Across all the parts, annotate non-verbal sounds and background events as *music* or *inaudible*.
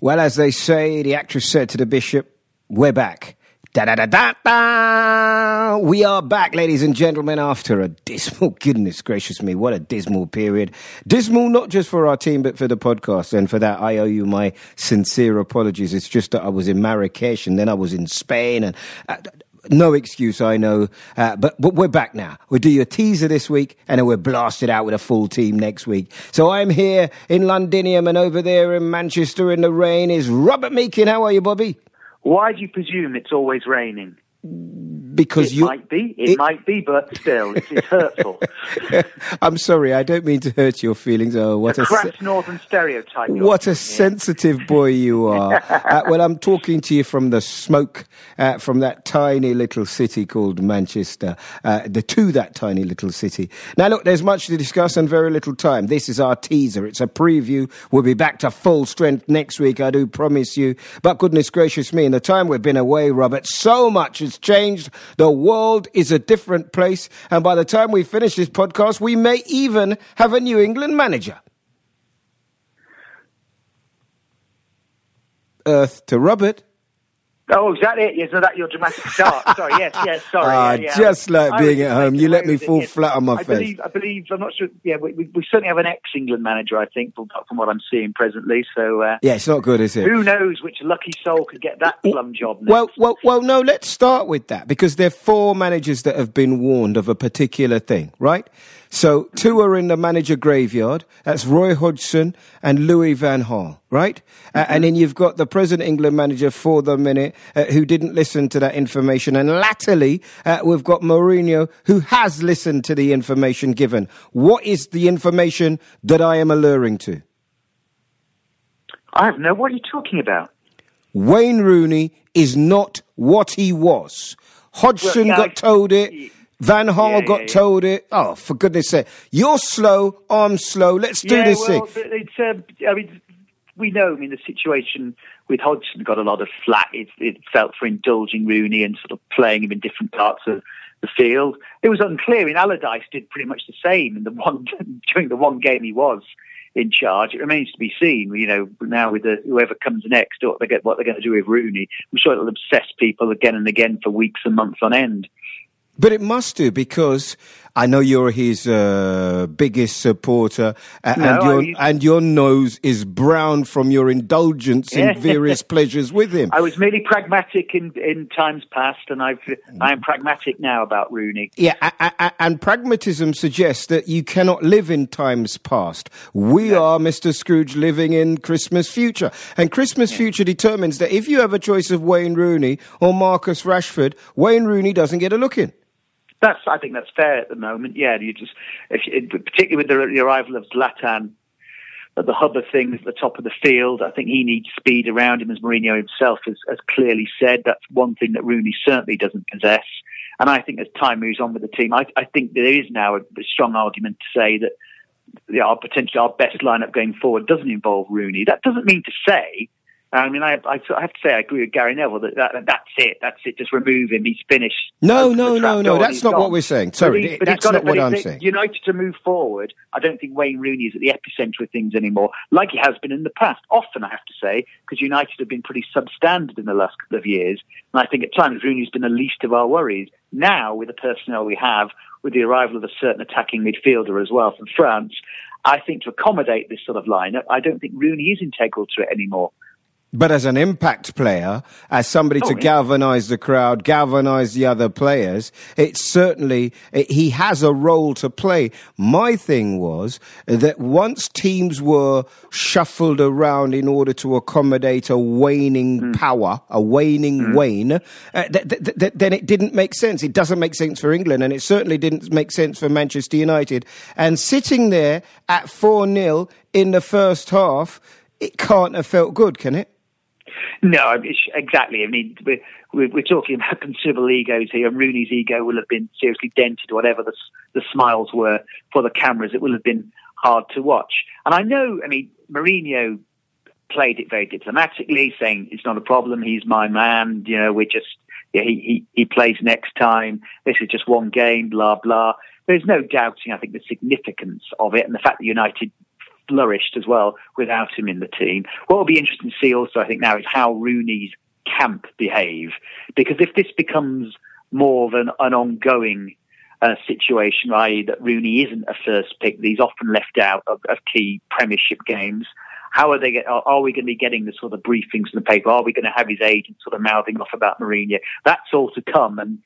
Well, as they say, the actress said to the bishop, we're back. Da da da da da! We are back, ladies and gentlemen, after a dismal, *laughs* goodness gracious me, what a dismal period. Dismal not just for our team, but for the podcast. And for that, I owe you my sincere apologies. It's just that I was in Marrakesh and then I was in Spain and. Uh, No excuse, I know, uh, but, but we're back now. We'll do your teaser this week, and then we're blasted out with a full team next week. So I'm here in Londinium, and over there in Manchester in the rain is Robert Meakin. How are you, Bobby? Why do you presume it's always raining? Because it you might be, it, it, might be, but still, it's, it's hurtful. *laughs* I'm sorry, I don't mean to hurt your feelings. Oh, what a, a se- northern stereotype. What a sensitive boy you *laughs* are. uh, well, I'm talking to you from the smoke uh, from that tiny little city called Manchester, uh, the to that tiny little city. Now, look, there's much to discuss and very little time. This is our teaser. It's a preview. We'll be back to full strength next week. I do promise you. But goodness gracious me, in the time we've been away, Robert, so much has changed. The world is a different place. And by the time we finish this podcast, we may even have a New England manager. Earth to Robert. Oh, is that it? So that your dramatic start. *laughs* sorry, yes, yes, sorry. Ah, yeah, yeah. just like being at home. You let me fall yes. flat on my I face. Believe, I believe, I'm not sure, yeah, we, we, we certainly have an ex-England manager, I think, from, from what I'm seeing presently, so... Uh, yeah, it's not good, is it? Who knows which lucky soul could get that plum job next. Well, well, well, no, let's start with that, because there are four managers that have been warned of a particular thing, right? So two are in the manager graveyard. That's Roy Hodgson and Louis Van Gaal, right? Mm-hmm. Uh, and then you've got the present England manager for the minute uh, who didn't listen to that information. And latterly, uh, we've got Mourinho who has listened to the information given. What is the information that I am alluring to? I have no. What are you talking about? Wayne Rooney is not what he was. Hodgson well, got told it. Van Gaal yeah, got yeah, told it. Oh, for goodness sake. You're slow, I'm slow. Let's do this well, thing. It's, uh, I mean, we know, I mean, the situation with Hodgson got a lot of flack. It, it felt for indulging Rooney and sort of playing him in different parts of the field. It was unclear. In Allardyce did pretty much the same in the *laughs* one during the one game he was in charge. It remains to be seen, you know, now with the, whoever comes next, what, they get, what they're going to do with Rooney. I'm sure it'll obsess people again and again for weeks and months on end. But it must do because I know you're his uh, biggest supporter, uh, no, and your and your nose is brown from your indulgence in various *laughs* pleasures with him. I was merely pragmatic in, in times past, and I've I am pragmatic now about Rooney. Yeah, and pragmatism suggests that you cannot live in times past. We no. are, Mister Scrooge, living in Christmas future, and Christmas yeah. future determines that if you have a choice of Wayne Rooney or Marcus Rashford, Wayne Rooney doesn't get a look in. That's, I think that's fair at the moment. Yeah, you just, if, particularly with the, the arrival of Zlatan at the hub of things at the top of the field. I think he needs speed around him, as Mourinho himself has, has, clearly said. That's one thing that Rooney certainly doesn't possess. And I think as time moves on with the team, I, I think there is now a, a, strong argument to say that you know, our potentially our best lineup going forward doesn't involve Rooney. That doesn't mean to say I mean, I, I, have to say I agree with Gary Neville that, that, that's it. That's it. Just remove him. He's finished. No, no, no, no. That's not gone. what we're saying. Sorry, he, that's not what I'm saying. United to move forward. I don't think Wayne Rooney is at the epicenter of things anymore, like he has been in the past. Often, I have to say, because United have been pretty substandard in the last couple of years, and I think at times Rooney's been the least of our worries. Now, with the personnel we have, with the arrival of a certain attacking midfielder as well from France, I think to accommodate this sort of lineup, I don't think Rooney is integral to it anymore. But as an impact player, as somebody oh, to galvanize the crowd, galvanize the other players, it's certainly, it, he has a role to play. My thing was that once teams were shuffled around in order to accommodate a waning mm. power, a waning mm. wane, uh, th- th- th- then it didn't make sense. It doesn't make sense for England and it certainly didn't make sense for Manchester United. And sitting there at 4 0 in the first half, it can't have felt good, can it? No, exactly. I mean, we're, we're, talking about *laughs* considerable egos here. And Rooney's ego will have been seriously dented, whatever the, the smiles were for the cameras. It will have been hard to watch. And I know, I mean, Mourinho played it very diplomatically, saying it's not a problem. He's my man. You know, we're just yeah, he, he he plays next time. This is just one game. Blah blah. There's no doubting, I think, the significance of it and the fact that United flourished as well without him in the team. What will be interesting to see also, I think, now is how Rooney's camp behave. Because if this becomes more of an, ongoing uh, situation, i.e., that Rooney isn't a first pick, he's often left out of, of key Premiership games. How are they? Are, are we going to be getting the sort of briefings in the paper? Are we going to have his agent sort of mouthing off about Mourinho? That's all to come, and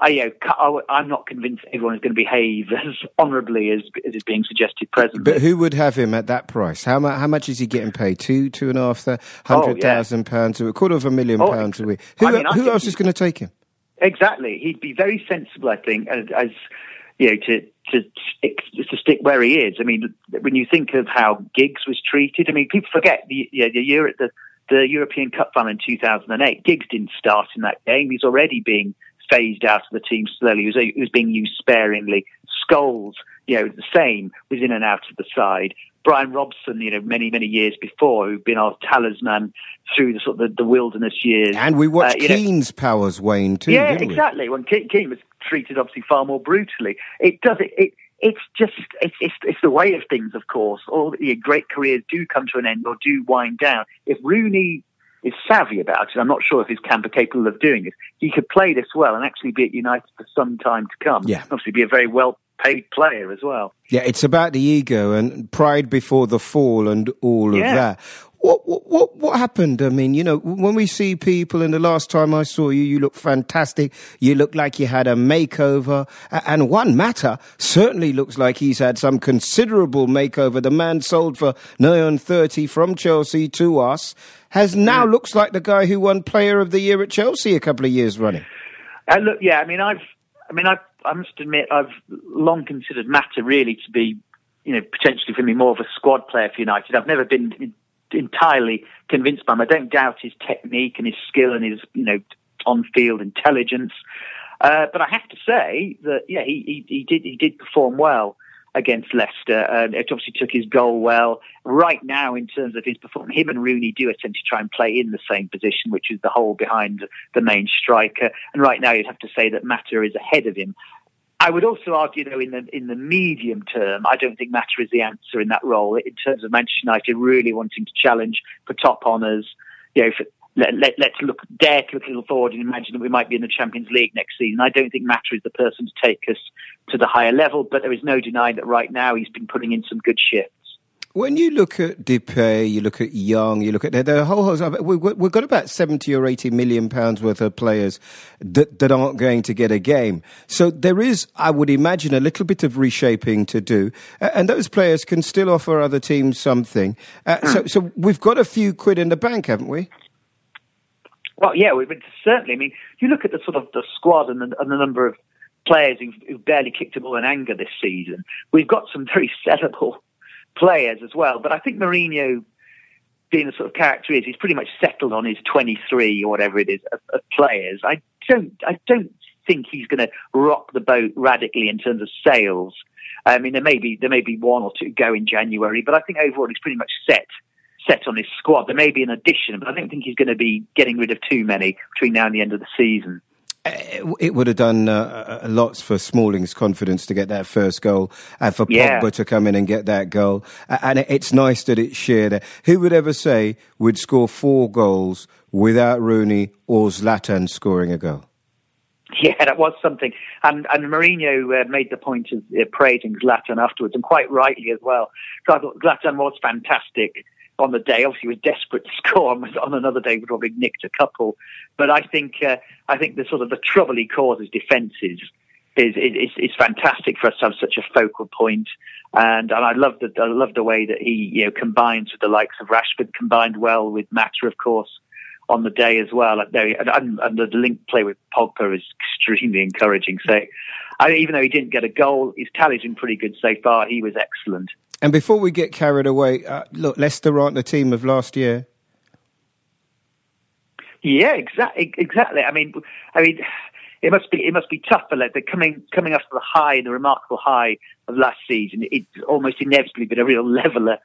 I, you know, I'm not convinced everyone is going to behave *laughs* as honourably as, as is being suggested presently. But who would have him at that price? How, much, how much is he getting paid? Two, two and a half, oh, hundred thousand oh, yeah. pounds, a quarter of a million oh, pounds a week. Who, I mean, who else is going to take him? Exactly, he'd be very sensible, I think, as, as you know, to to stick, to stick where he is. I mean, when you think of how Giggs was treated, I mean, people forget the you know, the year at the the European Cup final in 2008. Giggs didn't start in that game. He's already being phased out of the team slowly. He was, he was being used sparingly. Scholes, you know, the same, was in and out of the side. Brian Robson, you know, many, many years before, who'd been our talisman through the sort of the, the wilderness years. And we watched uh, Keane's know. powers wane too, Yeah, exactly. When Keane was treated obviously far more brutally. It does it, it it's just it's, it's, it's the way of things, of course. All great careers do come to an end or do wind down. If Rooney is savvy about it. I'm not sure if his camp are capable of doing it. He could play this well and actually be at United for some time to come. Yeah. Obviously, be a very well paid player as well. Yeah, it's about the ego and pride before the fall and all yeah. of that. What, what, what, what happened? I mean, you know, when we see people, and the last time I saw you, you look fantastic. You look like you had a makeover. And Juan Mata certainly looks like he's had some considerable makeover. The man sold for nigh on 30 from Chelsea to us has now mm. looks like the guy who won Player of the Year at Chelsea a couple of years running. Uh, look, yeah, I mean, I've, I mean, i I must admit, I've long considered Mata really to be, you know, potentially for me more of a squad player for United. I've never been entirely convinced by him. I don't doubt his technique and his skill and his, you know, on-field intelligence. Uh, but I have to say that, yeah, he, he, he did he did perform well against Leicester. Uh, it obviously took his goal well. Right now, in terms of his performance, him and Rooney do essentially try and play in the same position, which is the hole behind the main striker. And right now, you'd have to say that Mata is ahead of him. I would also argue, though, in the in the medium term, I don't think Mata is the answer in that role. In terms of Manchester United really wanting to challenge for top honours, you know, for, let, let, let's look, dare to look a little forward and imagine that we might be in the Champions League next season. I don't think Mata is the person to take us to the higher level, but there is no denying that right now he's been putting in some good shifts. When you look at Depay, you look at Young, you look at the, whole host. We've, we've got about seventy or eighty million pounds worth of players that, that aren't going to get a game. So there is, I would imagine, a little bit of reshaping to do, and those players can still offer other teams something. Uh, so, so we've got a few quid in the bank, haven't we? Well, yeah, we certainly. I mean, you look at the sort of the squad and the, and the number of players who've, who've, barely kicked a ball in anger this season. We've got some very *laughs* sellable players as well. But I think Mourinho, being the sort of character he is, he's pretty much settled on his 23 or whatever it is of, of players. I don't, I don't think he's going to rock the boat radically in terms of sales. I mean, there may be there may be one or two go in January, but I think overall he's pretty much set set on his squad. There may be an addition, but I don't think he's going to be getting rid of too many between now and the end of the season. It would have done uh, lots for Smalling's confidence to get that first goal and for yeah. Pogba to come in and get that goal. And it's nice that it's shared. Who would ever say we'd score four goals without Rooney or Zlatan scoring a goal? Yeah, that was something. And, and Mourinho uh, made the point of uh, praising Zlatan afterwards, and quite rightly as well. So I thought Zlatan was fantastic on the day. Obviously, was desperate to *laughs* score. On, another day, would probably nicked a couple. But I think uh, I think the sort of the trouble he causes defences is, is is fantastic for us to have such a focal point. And and I love the I love the way that he you know combines with the likes of Rashford, combined well with Mata, of course, on the day as well. And, and the link play with Pogba is extremely encouraging. So, I, even though he didn't get a goal, his tally's been pretty good so far. He was excellent. And before we get carried away, uh, look, Leicester aren't the team of last year. Yeah, exactly. Exactly. I mean, I mean, it must be it must be tough for Leicester coming coming off the high, the remarkable high of last season. It's almost inevitably been a real *laughs* leveler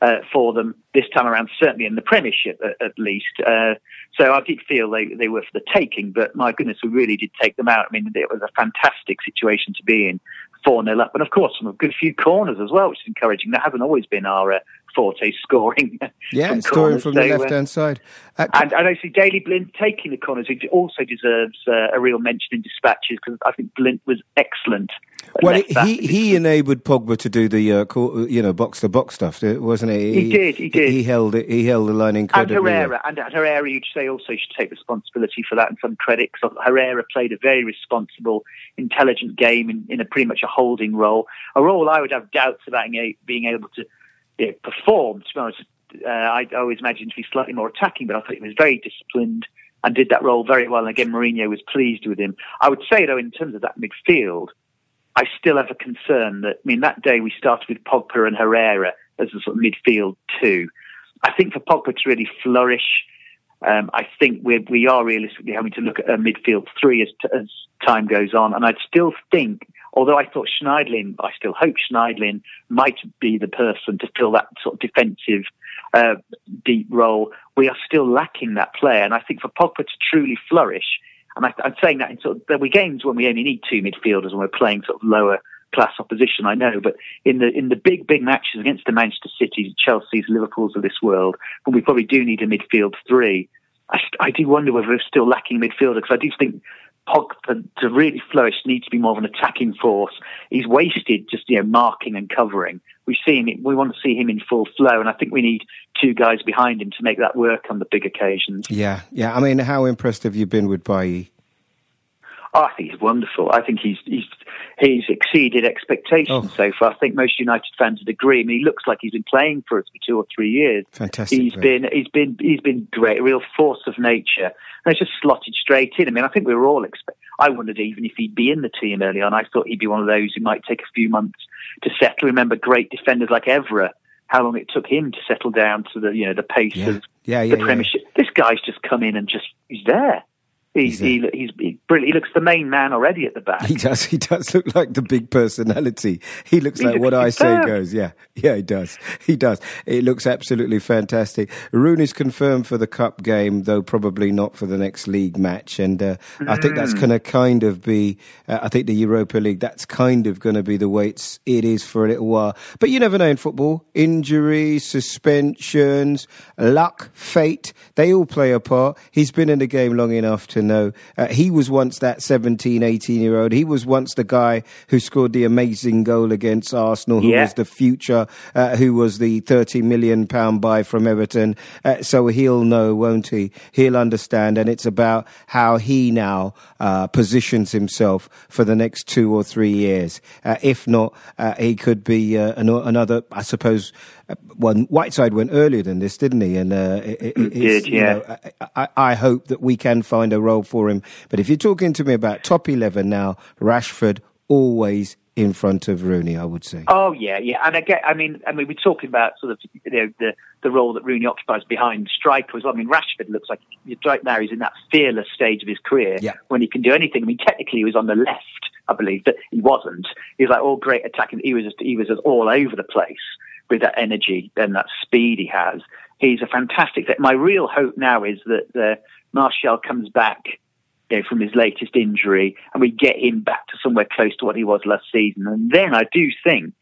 uh, for them this time around, certainly in the Premiership at, at least. Uh, so I did feel they, they were for the taking, but my goodness, we really did take them out. I mean, it was a fantastic situation to be in, 4 0 up, and of course, a good few corners as well, which is encouraging. That hasn't always been our uh, forte, scoring. *laughs* Yeah, from scoring from so, the left hand uh, side. Uh, and, and I see Daley Blind taking the corners, He also deserves uh, a real mention in dispatches because I think Blind was excellent well, he he enabled Pogba to do the uh, you know box to box stuff, wasn't he? He, he did. He did. He held it. He held the line incredibly. And Herrera, and Herrera, you'd say also should take responsibility for that and some credit. Because Herrera played a very responsible, intelligent game in, in a pretty much a holding role, a role I would have doubts about being able to you know, perform. To be honest, uh, I always imagined to be slightly more attacking, but I thought he was very disciplined and did that role very well. And again, Mourinho was pleased with him. I would say though, in terms of that midfield. I still have a concern that, I mean, that day we started with Pogba and Herrera as a sort of midfield two. I think for Pogba to really flourish, um, I think we're, we are realistically having to look at a midfield three as, as time goes on. And I'd still think, although I thought Schneiderlin, I still hope Schneiderlin might be the person to fill that sort of defensive uh, deep role. We are still lacking that player. And I think for Pogba to truly flourish, and I, am saying that in sort of, there'll be games when we only need two midfielders when we're playing sort of lower class opposition, I know, but in the in the big big matches against the Manchester Cities, Chelsea's, Liverpool's of this world, when we probably do need a midfield three, I, I do wonder whether we're still lacking midfielder because I do think Pogba to really flourish needs to be more of an attacking force. He's wasted just you know marking and covering. We see him. We want to see him in full flow, and I think we need two guys behind him to make that work on the big occasions. Yeah, yeah. I mean, how impressed have you been with Bailly? Oh, I think he's wonderful. I think he's he's he's exceeded expectations oh. so far. I think most United fans would agree. I mean, he looks like he's been playing for us for two or three years. Fantastic. He's been he's been he's been great, a real force of nature. And it's just slotted straight in. I mean, I think we were all expect. I wondered even if he'd be in the team early on. I thought he'd be one of those who might take a few months to settle. Remember, great defenders like Evra how long it took him to settle down to the you know the pace yeah. of yeah, yeah, the Premiership. This guy's just come in and just he's there. He's, he, he's, he's brilliant. He looks the main man already at the back. He does. He does look like the big personality. He looks he like looks what I say goes. Yeah, yeah, he does. He does. It looks absolutely fantastic. Rooney's confirmed for the cup game, though probably not for the next league match. And uh, mm. I think that's mm. going to kind of be. Uh, I think the Europa League. That's kind of going to be the way it's, it is for a little while. But you never know in football. Injuries, suspensions, luck, fate. They all play a part. He's been in the game long enough to know. Uh, he was once that 17, 18 year old. He was once the guy who scored the amazing goal against Arsenal, who yeah. was the future, uh, who was the 30 million pound buy from Everton. Uh, so he'll know, won't he? He'll understand. And it's about how he now uh, positions himself for the next two or three years. Uh, if not, uh, he could be an- another, I suppose, well, Whiteside went earlier than this, didn't he? And uh, it, it, did, yeah. Know, I, I, hope that we can find a role for him. But if you're talking to me about top eleven now, Rashford always in front of Rooney, I would say. Oh yeah, yeah, and again, I mean, I mean, we're talking about sort of you know the the role that Rooney occupies behind striker as well. I mean, Rashford looks like right now he's in that fearless stage of his career yeah. when he can do anything. I mean, technically he was on the left, I believe, but he wasn't. He was like all great attacking. He was just he was just all over the place with that energy and that speed he has. He's a fantastic. My real hope now is that uh, Martial comes back you know, from his latest injury and we get him back to somewhere close to what he was last season. And then I do think,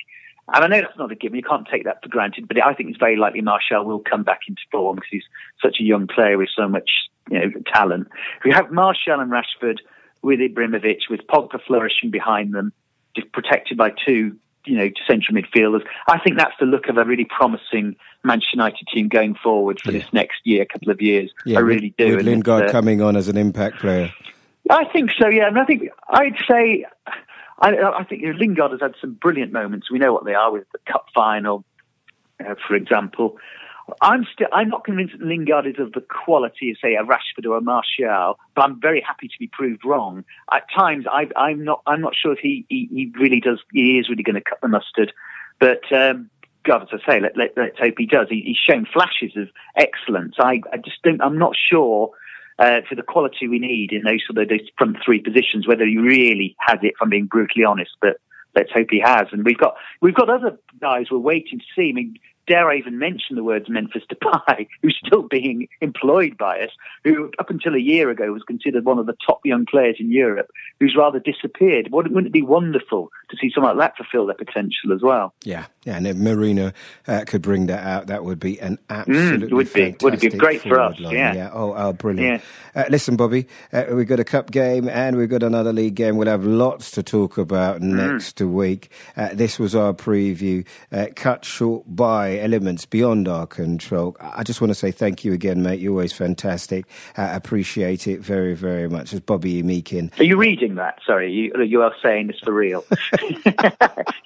and I know that's not a given, you can't take that for granted, but I think it's very likely Martial will come back into form because he's such a young player with so much you know, talent. If you have Martial and Rashford with Ibrahimovic, with Pogba flourishing behind them, just protected by two you know, central midfielders. I think that's the look of a really promising Manchester United team going forward for yeah. this next year, couple of years. Yeah, I really with, do. With Lingard uh, coming on as an impact player. I think so. Yeah, and I think I'd say I, I think you know, Lingard has had some brilliant moments. We know what they are with the cup final, uh, for example. I'm still I'm not convinced that Lingard is of the quality of say a Rashford or a Martial, but I'm very happy to be proved wrong. At times I, I'm not I'm not sure if he, he, he really does he is really going to cut the mustard, but um, God, as I say, let, let, let's hope he does. He, he's shown flashes of excellence. I, I just don't. I'm not sure uh, for the quality we need in those sort of those front three positions whether he really has it. If I'm being brutally honest, but let's hope he has. And we've got we've got other guys we're waiting to see. I mean, dare I even mention the words Memphis Depay, *laughs* who's still being employed by us, who up until a year ago was considered one of the top young players in Europe, who's rather disappeared. Wouldn't it be wonderful to see someone like that fulfil their potential as well? Yeah, yeah, and if Mourinho uh, could bring that out, that would be an absolutely mm, would be would be great for us? Line. Yeah. yeah. Oh, oh, brilliant. Yeah. Uh, listen, Bobby, uh, we've got a cup game and we've got another league game. We'll have lots to talk about mm. next week. Uh, this was our preview, uh, cut short by elements beyond our control. I just want to say thank you again, mate. You're always fantastic. I appreciate it very, very much. It's Bobby Meakin. Are you reading that? Sorry, you, you are saying this for real. *laughs* *laughs* Is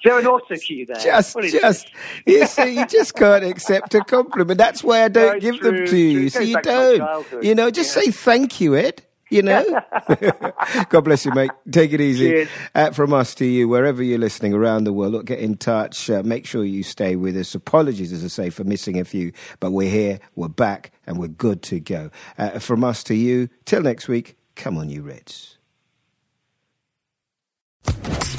there an auto cue there? Just, just, you see, you just can't accept a compliment. That's why I don't give true, them to you. So you don't. You know, just yeah. say thank you, Ed. You know? *laughs* God bless you, mate. Take it easy. Uh, from us to you, wherever you're listening around the world, look, get in touch. Uh, make sure you stay with us. Apologies, as I say, for missing a few, but we're here, we're back, and we're good to go. Uh, from us to you, till next week, come on, you Reds.